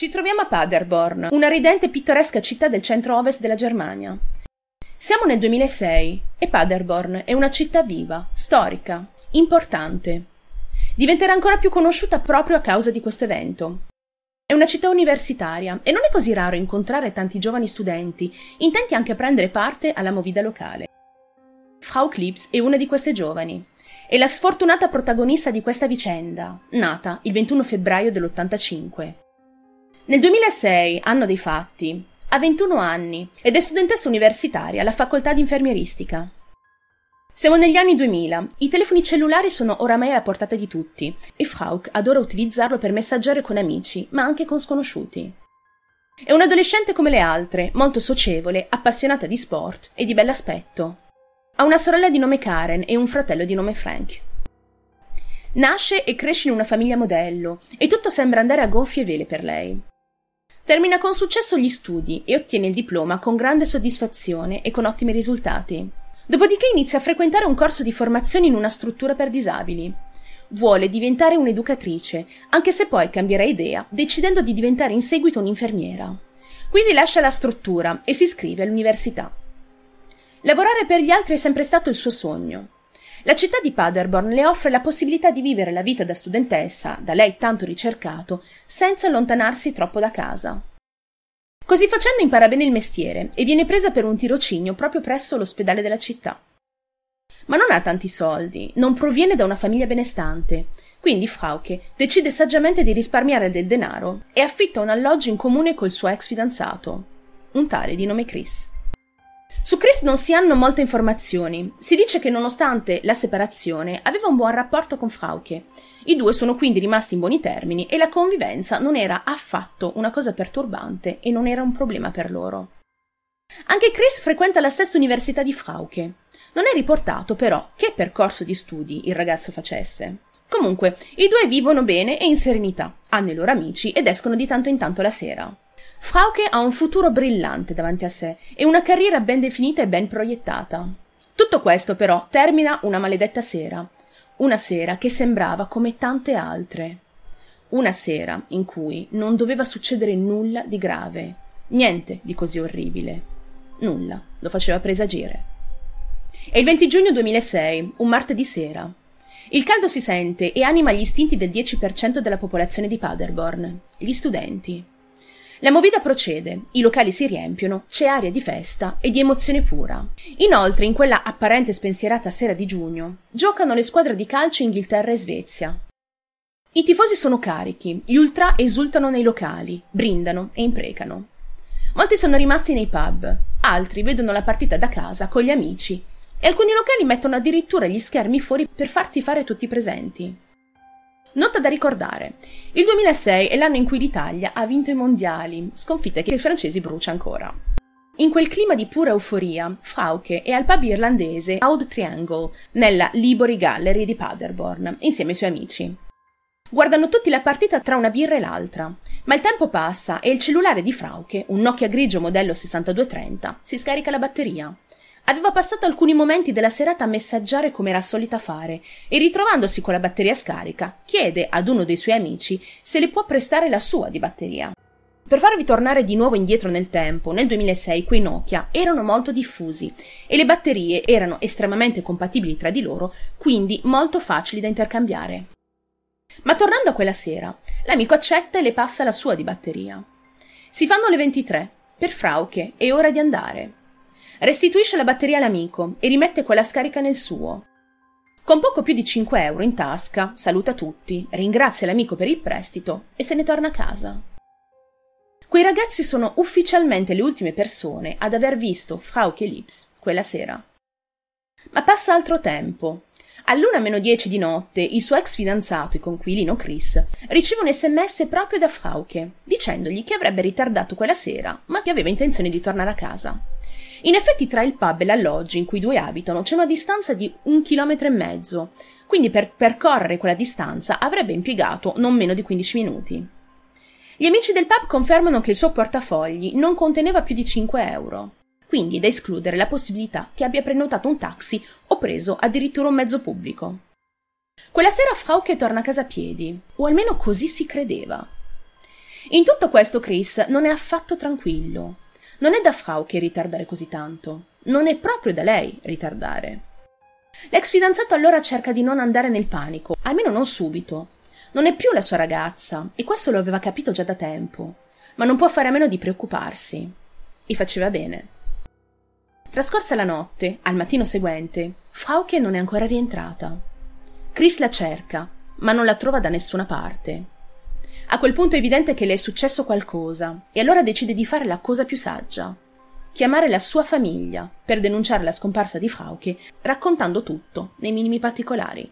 Ci troviamo a Paderborn, una ridente e pittoresca città del centro-ovest della Germania. Siamo nel 2006 e Paderborn è una città viva, storica, importante. Diventerà ancora più conosciuta proprio a causa di questo evento. È una città universitaria e non è così raro incontrare tanti giovani studenti, intenti anche a prendere parte alla movida locale. Frau Klips è una di queste giovani. È la sfortunata protagonista di questa vicenda, nata il 21 febbraio dell'85. Nel 2006, anno dei fatti, ha 21 anni ed è studentessa universitaria alla facoltà di infermieristica. Siamo negli anni 2000, i telefoni cellulari sono oramai alla portata di tutti e Frauk adora utilizzarlo per messaggiare con amici, ma anche con sconosciuti. È un adolescente come le altre, molto socievole, appassionata di sport e di bell'aspetto. Ha una sorella di nome Karen e un fratello di nome Frank. Nasce e cresce in una famiglia modello e tutto sembra andare a gonfie vele per lei. Termina con successo gli studi e ottiene il diploma con grande soddisfazione e con ottimi risultati. Dopodiché inizia a frequentare un corso di formazione in una struttura per disabili. Vuole diventare un'educatrice, anche se poi cambierà idea, decidendo di diventare in seguito un'infermiera. Quindi lascia la struttura e si iscrive all'università. Lavorare per gli altri è sempre stato il suo sogno. La città di Paderborn le offre la possibilità di vivere la vita da studentessa, da lei tanto ricercato, senza allontanarsi troppo da casa. Così facendo impara bene il mestiere e viene presa per un tirocinio proprio presso l'ospedale della città. Ma non ha tanti soldi, non proviene da una famiglia benestante, quindi Frauke decide saggiamente di risparmiare del denaro e affitta un alloggio in comune col suo ex fidanzato, un tale di nome Chris. Su Chris non si hanno molte informazioni. Si dice che nonostante la separazione aveva un buon rapporto con Frauke. I due sono quindi rimasti in buoni termini e la convivenza non era affatto una cosa perturbante e non era un problema per loro. Anche Chris frequenta la stessa università di Frauke. Non è riportato però che percorso di studi il ragazzo facesse. Comunque, i due vivono bene e in serenità, hanno i loro amici ed escono di tanto in tanto la sera. Frauke ha un futuro brillante davanti a sé e una carriera ben definita e ben proiettata. Tutto questo però termina una maledetta sera, una sera che sembrava come tante altre. Una sera in cui non doveva succedere nulla di grave, niente di così orribile. Nulla lo faceva presagire. È il 20 giugno 2006, un martedì sera. Il caldo si sente e anima gli istinti del 10% della popolazione di Paderborn, gli studenti. La movida procede, i locali si riempiono, c'è aria di festa e di emozione pura. Inoltre, in quella apparente spensierata sera di giugno, giocano le squadre di calcio Inghilterra e Svezia. I tifosi sono carichi, gli ultra esultano nei locali, brindano e imprecano. Molti sono rimasti nei pub, altri vedono la partita da casa con gli amici e alcuni locali mettono addirittura gli schermi fuori per farti fare tutti presenti. Nota da ricordare. Il 2006 è l'anno in cui l'Italia ha vinto i mondiali, sconfitte che i francesi brucia ancora. In quel clima di pura euforia, Frauke è al pub irlandese Oud Triangle, nella Library Gallery di Paderborn, insieme ai suoi amici. Guardano tutti la partita tra una birra e l'altra, ma il tempo passa e il cellulare di Frauke, un Nokia grigio modello 6230, si scarica la batteria. Aveva passato alcuni momenti della serata a messaggiare come era solita fare e ritrovandosi con la batteria scarica, chiede ad uno dei suoi amici se le può prestare la sua di batteria. Per farvi tornare di nuovo indietro nel tempo, nel 2006 quei Nokia erano molto diffusi e le batterie erano estremamente compatibili tra di loro, quindi molto facili da intercambiare. Ma tornando a quella sera, l'amico accetta e le passa la sua di batteria. Si fanno le 23. Per Frauke è ora di andare. Restituisce la batteria all'amico e rimette quella scarica nel suo. Con poco più di 5 euro in tasca, saluta tutti, ringrazia l'amico per il prestito e se ne torna a casa. Quei ragazzi sono ufficialmente le ultime persone ad aver visto Frauke Lips quella sera. Ma passa altro tempo. All'una meno dieci di notte, il suo ex fidanzato e conquilino Chris riceve un sms proprio da Frauke, dicendogli che avrebbe ritardato quella sera, ma che aveva intenzione di tornare a casa. In effetti tra il pub e l'alloggio in cui i due abitano c'è una distanza di un chilometro e mezzo, quindi per percorrere quella distanza avrebbe impiegato non meno di 15 minuti. Gli amici del pub confermano che il suo portafogli non conteneva più di 5 euro, quindi è da escludere la possibilità che abbia prenotato un taxi o preso addirittura un mezzo pubblico. Quella sera Frauke torna a casa a piedi, o almeno così si credeva. In tutto questo Chris non è affatto tranquillo. Non è da Frauke ritardare così tanto. Non è proprio da lei ritardare. L'ex fidanzato allora cerca di non andare nel panico, almeno non subito. Non è più la sua ragazza, e questo lo aveva capito già da tempo, ma non può fare a meno di preoccuparsi. E faceva bene. Trascorsa la notte, al mattino seguente, Frauke non è ancora rientrata. Chris la cerca, ma non la trova da nessuna parte. A quel punto è evidente che le è successo qualcosa, e allora decide di fare la cosa più saggia chiamare la sua famiglia per denunciare la scomparsa di Frauke, raccontando tutto, nei minimi particolari.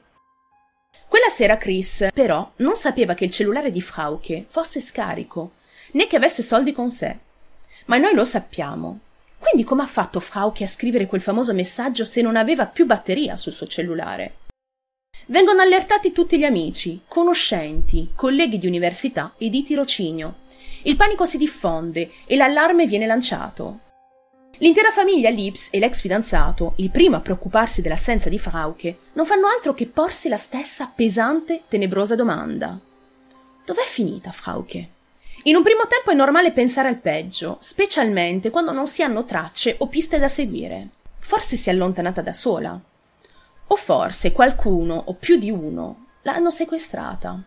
Quella sera Chris, però, non sapeva che il cellulare di Frauke fosse scarico, né che avesse soldi con sé. Ma noi lo sappiamo. Quindi come ha fatto Frauke a scrivere quel famoso messaggio se non aveva più batteria sul suo cellulare? Vengono allertati tutti gli amici, conoscenti, colleghi di università e di tirocinio. Il panico si diffonde e l'allarme viene lanciato. L'intera famiglia Lips e l'ex fidanzato, il primo a preoccuparsi dell'assenza di Frauke, non fanno altro che porsi la stessa pesante, tenebrosa domanda. Dov'è finita Frauke? In un primo tempo è normale pensare al peggio, specialmente quando non si hanno tracce o piste da seguire. Forse si è allontanata da sola. O forse qualcuno, o più di uno, l'hanno sequestrata.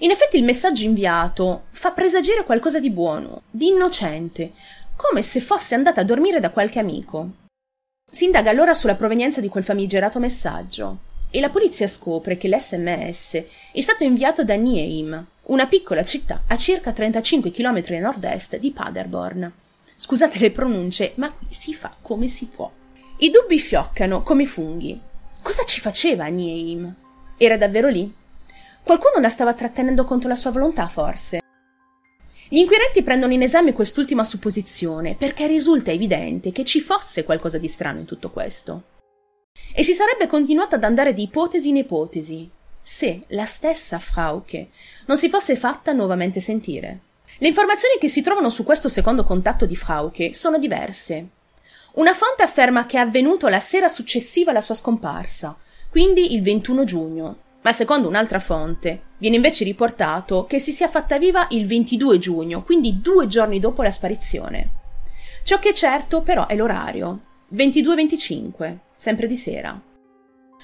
In effetti il messaggio inviato fa presagire qualcosa di buono, di innocente, come se fosse andata a dormire da qualche amico. Si indaga allora sulla provenienza di quel famigerato messaggio e la polizia scopre che l'SMS è stato inviato da Nieim, una piccola città a circa 35 km a nord-est di Paderborn. Scusate le pronunce, ma qui si fa come si può. I dubbi fioccano come funghi. Cosa ci faceva Nieim? Era davvero lì? Qualcuno la stava trattenendo contro la sua volontà, forse? Gli inquirenti prendono in esame quest'ultima supposizione perché risulta evidente che ci fosse qualcosa di strano in tutto questo. E si sarebbe continuato ad andare di ipotesi in ipotesi se la stessa Frauke non si fosse fatta nuovamente sentire. Le informazioni che si trovano su questo secondo contatto di Frauke sono diverse. Una fonte afferma che è avvenuto la sera successiva alla sua scomparsa, quindi il 21 giugno, ma secondo un'altra fonte viene invece riportato che si sia fatta viva il 22 giugno, quindi due giorni dopo la sparizione. Ciò che è certo però è l'orario, 22.25, sempre di sera.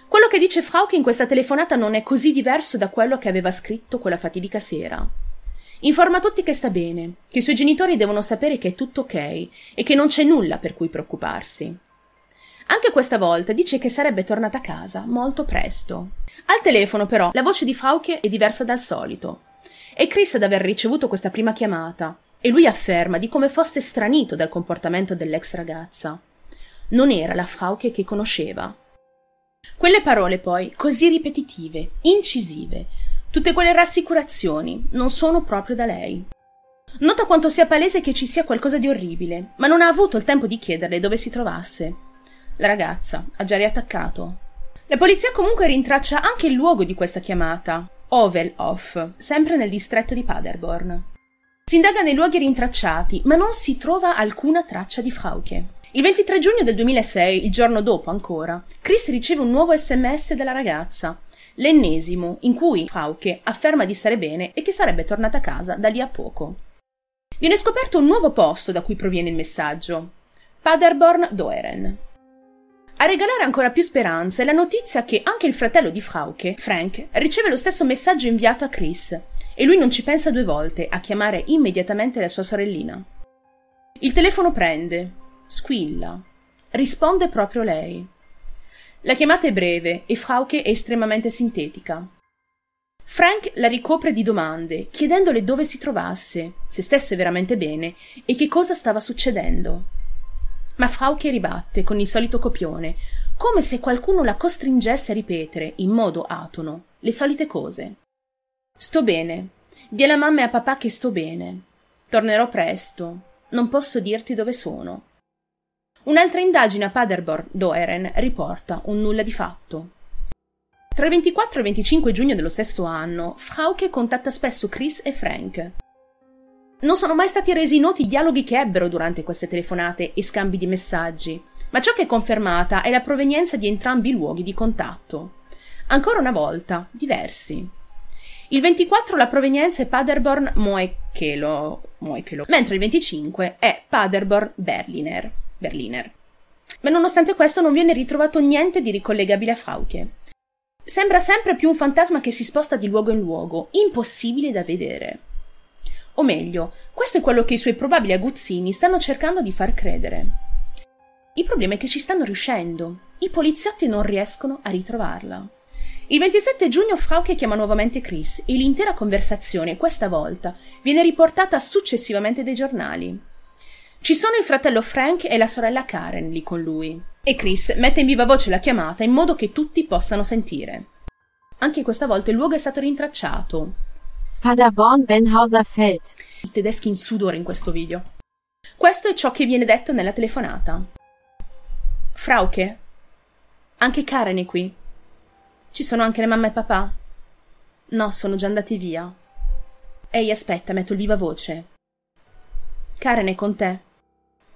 Quello che dice Frauke in questa telefonata non è così diverso da quello che aveva scritto quella fatidica sera. Informa tutti che sta bene, che i suoi genitori devono sapere che è tutto ok e che non c'è nulla per cui preoccuparsi. Anche questa volta dice che sarebbe tornata a casa molto presto. Al telefono, però, la voce di Frauke è diversa dal solito. È Chris ad aver ricevuto questa prima chiamata e lui afferma di come fosse stranito dal comportamento dell'ex ragazza. Non era la Frauke che conosceva. Quelle parole, poi, così ripetitive, incisive, tutte quelle rassicurazioni, non sono proprio da lei. Nota quanto sia palese che ci sia qualcosa di orribile, ma non ha avuto il tempo di chiederle dove si trovasse. La ragazza ha già riattaccato. La polizia comunque rintraccia anche il luogo di questa chiamata, Ovelhof, sempre nel distretto di Paderborn. Si indaga nei luoghi rintracciati, ma non si trova alcuna traccia di Frauke. Il 23 giugno del 2006, il giorno dopo ancora, Chris riceve un nuovo sms dalla ragazza, l'ennesimo, in cui Frauke afferma di stare bene e che sarebbe tornata a casa da lì a poco. Viene scoperto un nuovo posto da cui proviene il messaggio, Paderborn Doeren. A regalare ancora più speranze è la notizia che anche il fratello di Frauke, Frank, riceve lo stesso messaggio inviato a Chris e lui non ci pensa due volte a chiamare immediatamente la sua sorellina. Il telefono prende, squilla, risponde proprio lei. La chiamata è breve e Frauke è estremamente sintetica. Frank la ricopre di domande, chiedendole dove si trovasse, se stesse veramente bene e che cosa stava succedendo. Ma Frauke ribatte con il solito copione, come se qualcuno la costringesse a ripetere, in modo atono, le solite cose. Sto bene. Di alla mamma e a papà che sto bene. Tornerò presto. Non posso dirti dove sono. Un'altra indagine a Paderborn, Doeren, riporta un nulla di fatto. Tra il 24 e il 25 giugno dello stesso anno, Frauke contatta spesso Chris e Frank. Non sono mai stati resi noti i dialoghi che ebbero durante queste telefonate e scambi di messaggi, ma ciò che è confermata è la provenienza di entrambi i luoghi di contatto. Ancora una volta, diversi. Il 24 la provenienza è Paderborn Moekelo, Moekelo mentre il 25 è Paderborn Berliner. Ma nonostante questo non viene ritrovato niente di ricollegabile a Frauke. Sembra sempre più un fantasma che si sposta di luogo in luogo, impossibile da vedere. O meglio, questo è quello che i suoi probabili aguzzini stanno cercando di far credere. Il problema è che ci stanno riuscendo. I poliziotti non riescono a ritrovarla. Il 27 giugno Frauke chiama nuovamente Chris e l'intera conversazione, questa volta, viene riportata successivamente dai giornali. Ci sono il fratello Frank e la sorella Karen lì con lui. E Chris mette in viva voce la chiamata in modo che tutti possano sentire. Anche questa volta il luogo è stato rintracciato. Paderborn Benhauser Feld. I tedeschi in sudore in questo video. Questo è ciò che viene detto nella telefonata. Frauke? Anche Karen è qui. Ci sono anche le mamma e papà? No, sono già andati via. Ehi, aspetta, metto il viva voce. Karen è con te?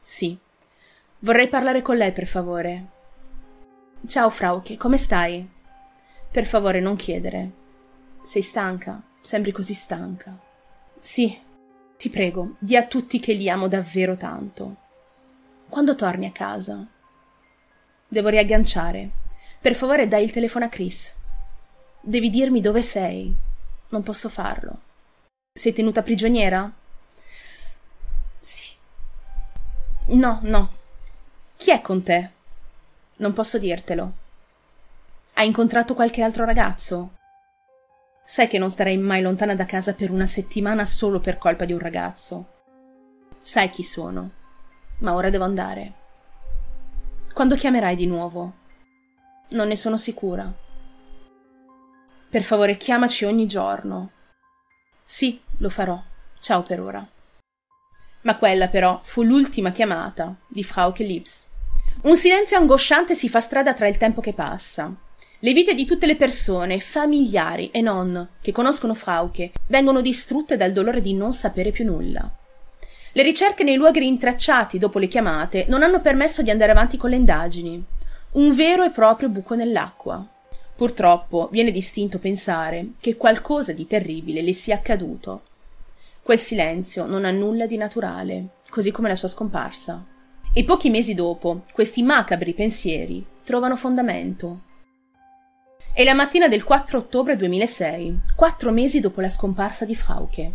Sì. Vorrei parlare con lei, per favore. Ciao, Frauke, come stai? Per favore, non chiedere. Sei stanca? Sembri così stanca. Sì, ti prego, di a tutti che li amo davvero tanto. Quando torni a casa? Devo riagganciare. Per favore dai il telefono a Chris. Devi dirmi dove sei. Non posso farlo. Sei tenuta prigioniera? No, no. Chi è con te? Non posso dirtelo. Hai incontrato qualche altro ragazzo? Sai che non starei mai lontana da casa per una settimana solo per colpa di un ragazzo. Sai chi sono. Ma ora devo andare. Quando chiamerai di nuovo? Non ne sono sicura. Per favore, chiamaci ogni giorno. Sì, lo farò. Ciao per ora. Ma quella però fu l'ultima chiamata di Frauke Lips. Un silenzio angosciante si fa strada tra il tempo che passa. Le vite di tutte le persone, familiari e non, che conoscono Frauke, vengono distrutte dal dolore di non sapere più nulla. Le ricerche nei luoghi rintracciati dopo le chiamate non hanno permesso di andare avanti con le indagini. Un vero e proprio buco nell'acqua. Purtroppo viene distinto pensare che qualcosa di terribile le sia accaduto. Quel silenzio non ha nulla di naturale, così come la sua scomparsa. E pochi mesi dopo, questi macabri pensieri trovano fondamento. È la mattina del 4 ottobre 2006, quattro mesi dopo la scomparsa di Frauke.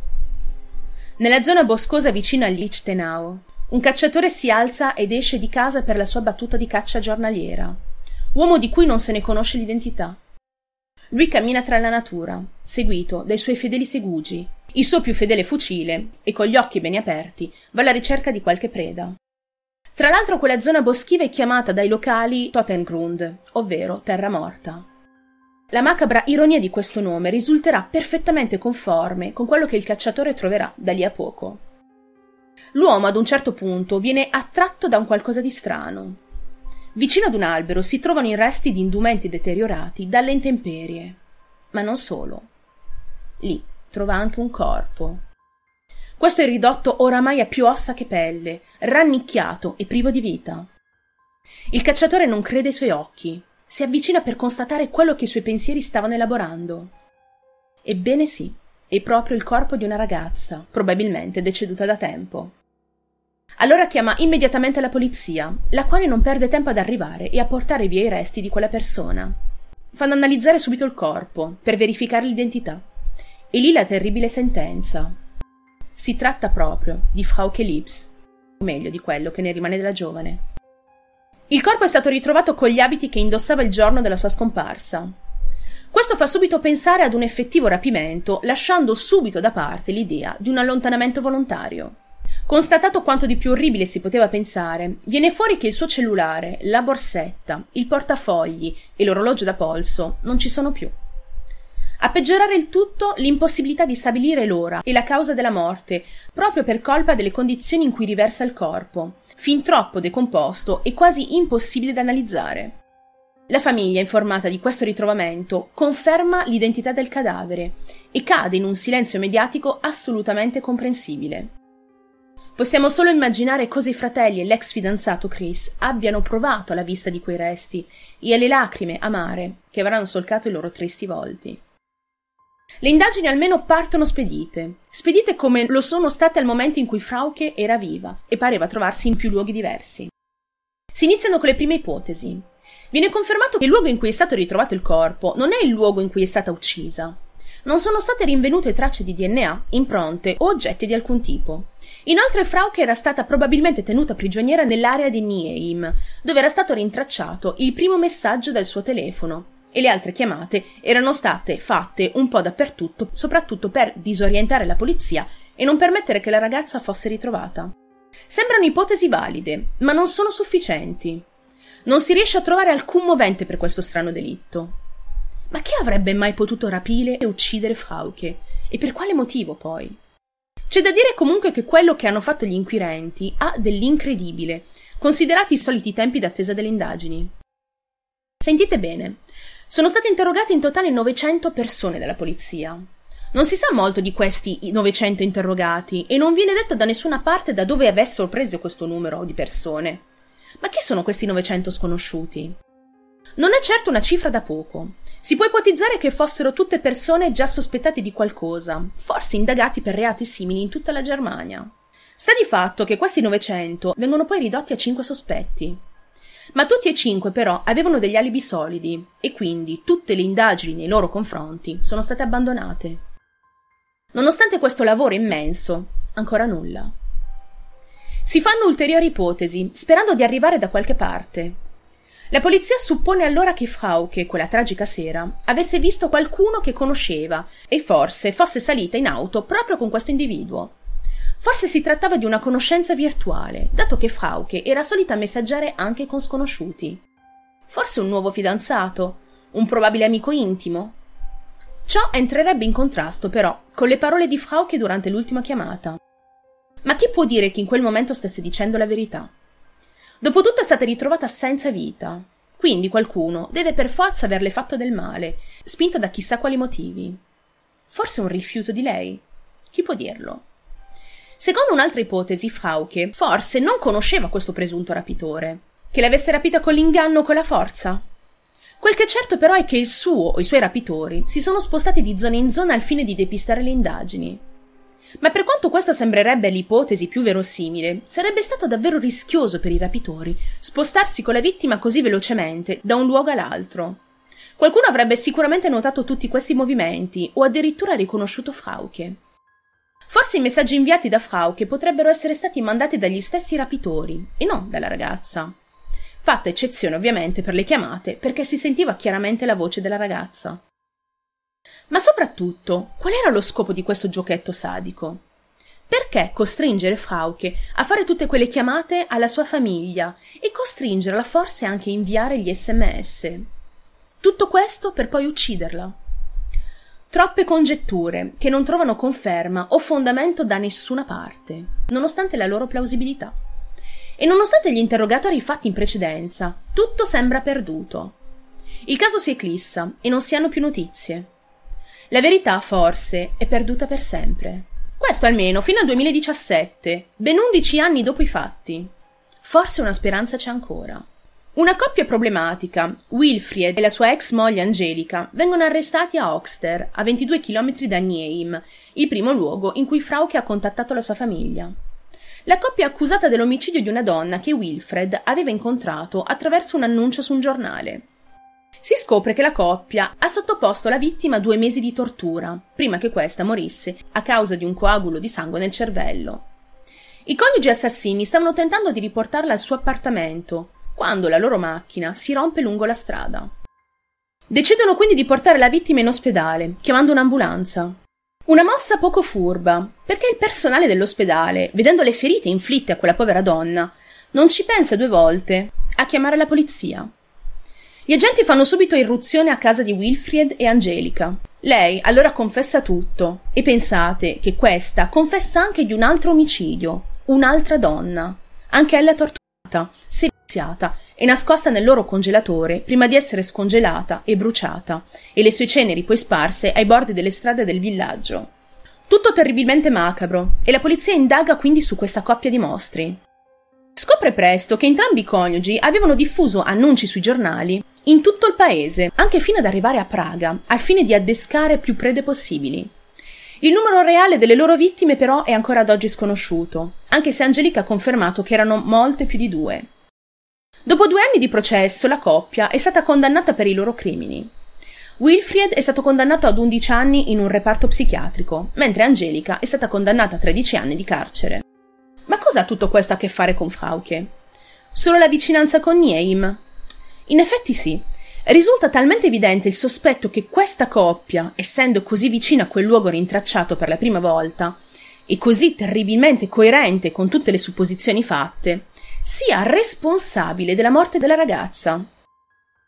Nella zona boscosa vicino a Lichtenau, un cacciatore si alza ed esce di casa per la sua battuta di caccia giornaliera, uomo di cui non se ne conosce l'identità. Lui cammina tra la natura, seguito dai suoi fedeli segugi, il suo più fedele fucile, e con gli occhi bene aperti va alla ricerca di qualche preda. Tra l'altro quella zona boschiva è chiamata dai locali Totengrund, ovvero terra morta. La macabra ironia di questo nome risulterà perfettamente conforme con quello che il cacciatore troverà da lì a poco. L'uomo ad un certo punto viene attratto da un qualcosa di strano. Vicino ad un albero si trovano i resti di indumenti deteriorati dalle intemperie. Ma non solo. Lì trova anche un corpo. Questo è ridotto oramai a più ossa che pelle, rannicchiato e privo di vita. Il cacciatore non crede ai suoi occhi, si avvicina per constatare quello che i suoi pensieri stavano elaborando. Ebbene sì, è proprio il corpo di una ragazza, probabilmente deceduta da tempo. Allora chiama immediatamente la polizia, la quale non perde tempo ad arrivare e a portare via i resti di quella persona. Fanno analizzare subito il corpo, per verificare l'identità. E lì la terribile sentenza. Si tratta proprio di Frauke Lips, o meglio di quello che ne rimane della giovane. Il corpo è stato ritrovato con gli abiti che indossava il giorno della sua scomparsa. Questo fa subito pensare ad un effettivo rapimento, lasciando subito da parte l'idea di un allontanamento volontario. Constatato quanto di più orribile si poteva pensare, viene fuori che il suo cellulare, la borsetta, il portafogli e l'orologio da polso non ci sono più. A peggiorare il tutto, l'impossibilità di stabilire l'ora e la causa della morte, proprio per colpa delle condizioni in cui riversa il corpo, fin troppo decomposto e quasi impossibile da analizzare. La famiglia, informata di questo ritrovamento, conferma l'identità del cadavere e cade in un silenzio mediatico assolutamente comprensibile. Possiamo solo immaginare cosa i fratelli e l'ex fidanzato Chris abbiano provato alla vista di quei resti e alle lacrime amare che avranno solcato i loro tristi volti. Le indagini almeno partono spedite, spedite come lo sono state al momento in cui Frauke era viva e pareva trovarsi in più luoghi diversi. Si iniziano con le prime ipotesi. Viene confermato che il luogo in cui è stato ritrovato il corpo non è il luogo in cui è stata uccisa. Non sono state rinvenute tracce di DNA, impronte o oggetti di alcun tipo. Inoltre Frauke era stata probabilmente tenuta prigioniera nell'area di Nieheim, dove era stato rintracciato il primo messaggio dal suo telefono, e le altre chiamate erano state fatte un po' dappertutto, soprattutto per disorientare la polizia e non permettere che la ragazza fosse ritrovata. Sembrano ipotesi valide, ma non sono sufficienti. Non si riesce a trovare alcun movente per questo strano delitto. Ma chi avrebbe mai potuto rapire e uccidere Frauke? E per quale motivo poi? C'è da dire comunque che quello che hanno fatto gli inquirenti ha dell'incredibile, considerati i soliti tempi d'attesa delle indagini. Sentite bene, sono state interrogate in totale 900 persone dalla polizia. Non si sa molto di questi 900 interrogati e non viene detto da nessuna parte da dove avessero preso questo numero di persone. Ma chi sono questi 900 sconosciuti? Non è certo una cifra da poco. Si può ipotizzare che fossero tutte persone già sospettate di qualcosa, forse indagati per reati simili in tutta la Germania. Sta di fatto che questi 900 vengono poi ridotti a 5 sospetti. Ma tutti e cinque però avevano degli alibi solidi e quindi tutte le indagini nei loro confronti sono state abbandonate. Nonostante questo lavoro immenso, ancora nulla. Si fanno ulteriori ipotesi, sperando di arrivare da qualche parte, la polizia suppone allora che Frauke, quella tragica sera, avesse visto qualcuno che conosceva e forse fosse salita in auto proprio con questo individuo. Forse si trattava di una conoscenza virtuale, dato che Frauke era solita messaggiare anche con sconosciuti. Forse un nuovo fidanzato, un probabile amico intimo. Ciò entrerebbe in contrasto, però, con le parole di Frauke durante l'ultima chiamata. Ma chi può dire che in quel momento stesse dicendo la verità? Dopotutto è stata ritrovata senza vita, quindi qualcuno deve per forza averle fatto del male, spinto da chissà quali motivi. Forse un rifiuto di lei? Chi può dirlo? Secondo un'altra ipotesi, Frauke forse non conosceva questo presunto rapitore, che l'avesse rapita con l'inganno o con la forza. Quel che è certo però è che il suo o i suoi rapitori si sono spostati di zona in zona al fine di depistare le indagini. Ma per quanto questa sembrerebbe l'ipotesi più verosimile, sarebbe stato davvero rischioso per i rapitori spostarsi con la vittima così velocemente da un luogo all'altro. Qualcuno avrebbe sicuramente notato tutti questi movimenti o addirittura riconosciuto Frauke. Forse i messaggi inviati da Frauke potrebbero essere stati mandati dagli stessi rapitori e non dalla ragazza. Fatta eccezione ovviamente per le chiamate perché si sentiva chiaramente la voce della ragazza. Ma soprattutto, qual era lo scopo di questo giochetto sadico? Perché costringere Frauke a fare tutte quelle chiamate alla sua famiglia e costringerla forse anche a inviare gli sms? Tutto questo per poi ucciderla. Troppe congetture che non trovano conferma o fondamento da nessuna parte, nonostante la loro plausibilità. E nonostante gli interrogatori fatti in precedenza, tutto sembra perduto. Il caso si eclissa e non si hanno più notizie. La verità, forse, è perduta per sempre. Questo almeno fino al 2017, ben 11 anni dopo i fatti. Forse una speranza c'è ancora. Una coppia problematica, Wilfried e la sua ex moglie Angelica, vengono arrestati a Oxter, a 22 km da Nieheim, il primo luogo in cui Frauke ha contattato la sua famiglia. La coppia è accusata dell'omicidio di una donna che Wilfred aveva incontrato attraverso un annuncio su un giornale. Si scopre che la coppia ha sottoposto la vittima a due mesi di tortura, prima che questa morisse a causa di un coagulo di sangue nel cervello. I coniugi assassini stavano tentando di riportarla al suo appartamento, quando la loro macchina si rompe lungo la strada. Decidono quindi di portare la vittima in ospedale, chiamando un'ambulanza. Una mossa poco furba, perché il personale dell'ospedale, vedendo le ferite inflitte a quella povera donna, non ci pensa due volte a chiamare la polizia. Gli agenti fanno subito irruzione a casa di Wilfried e Angelica. Lei allora confessa tutto e pensate che questa confessa anche di un altro omicidio, un'altra donna, anche ella torturata, seviziata e nascosta nel loro congelatore prima di essere scongelata e bruciata, e le sue ceneri poi sparse ai bordi delle strade del villaggio. Tutto terribilmente macabro, e la polizia indaga quindi su questa coppia di mostri. Scopre presto che entrambi i coniugi avevano diffuso annunci sui giornali in tutto il paese, anche fino ad arrivare a Praga, al fine di addescare più prede possibili. Il numero reale delle loro vittime però è ancora ad oggi sconosciuto, anche se Angelica ha confermato che erano molte più di due. Dopo due anni di processo, la coppia è stata condannata per i loro crimini. Wilfried è stato condannato ad 11 anni in un reparto psichiatrico, mentre Angelica è stata condannata a 13 anni di carcere. Ma cosa ha tutto questo a che fare con Frauke? Solo la vicinanza con Nieim? In effetti sì. Risulta talmente evidente il sospetto che questa coppia, essendo così vicina a quel luogo rintracciato per la prima volta, e così terribilmente coerente con tutte le supposizioni fatte, sia responsabile della morte della ragazza.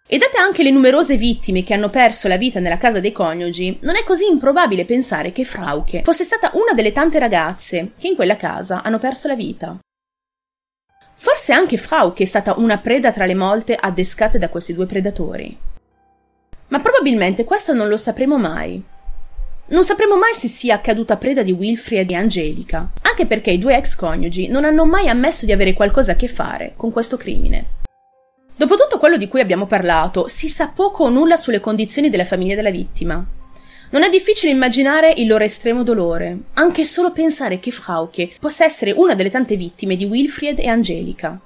E date anche le numerose vittime che hanno perso la vita nella casa dei coniugi, non è così improbabile pensare che Frauke fosse stata una delle tante ragazze che in quella casa hanno perso la vita. Forse anche Frauke è stata una preda tra le molte addescate da questi due predatori. Ma probabilmente questo non lo sapremo mai. Non sapremo mai se sia accaduta preda di Wilfried e Angelica, anche perché i due ex coniugi non hanno mai ammesso di avere qualcosa a che fare con questo crimine. Dopo tutto quello di cui abbiamo parlato, si sa poco o nulla sulle condizioni della famiglia della vittima. Non è difficile immaginare il loro estremo dolore, anche solo pensare che Frauke possa essere una delle tante vittime di Wilfried e Angelica.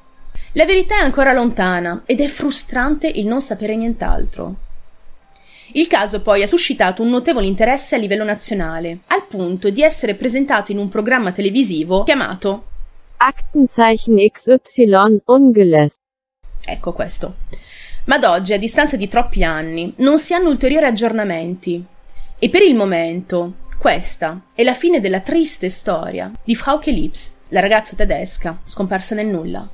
La verità è ancora lontana ed è frustrante il non sapere nient'altro. Il caso poi ha suscitato un notevole interesse a livello nazionale, al punto di essere presentato in un programma televisivo chiamato Aktenzeichen XY ungelöst. Ecco questo. Ma ad oggi, a distanza di troppi anni, non si hanno ulteriori aggiornamenti. E per il momento, questa è la fine della triste storia di Frauke Lips, la ragazza tedesca scomparsa nel nulla.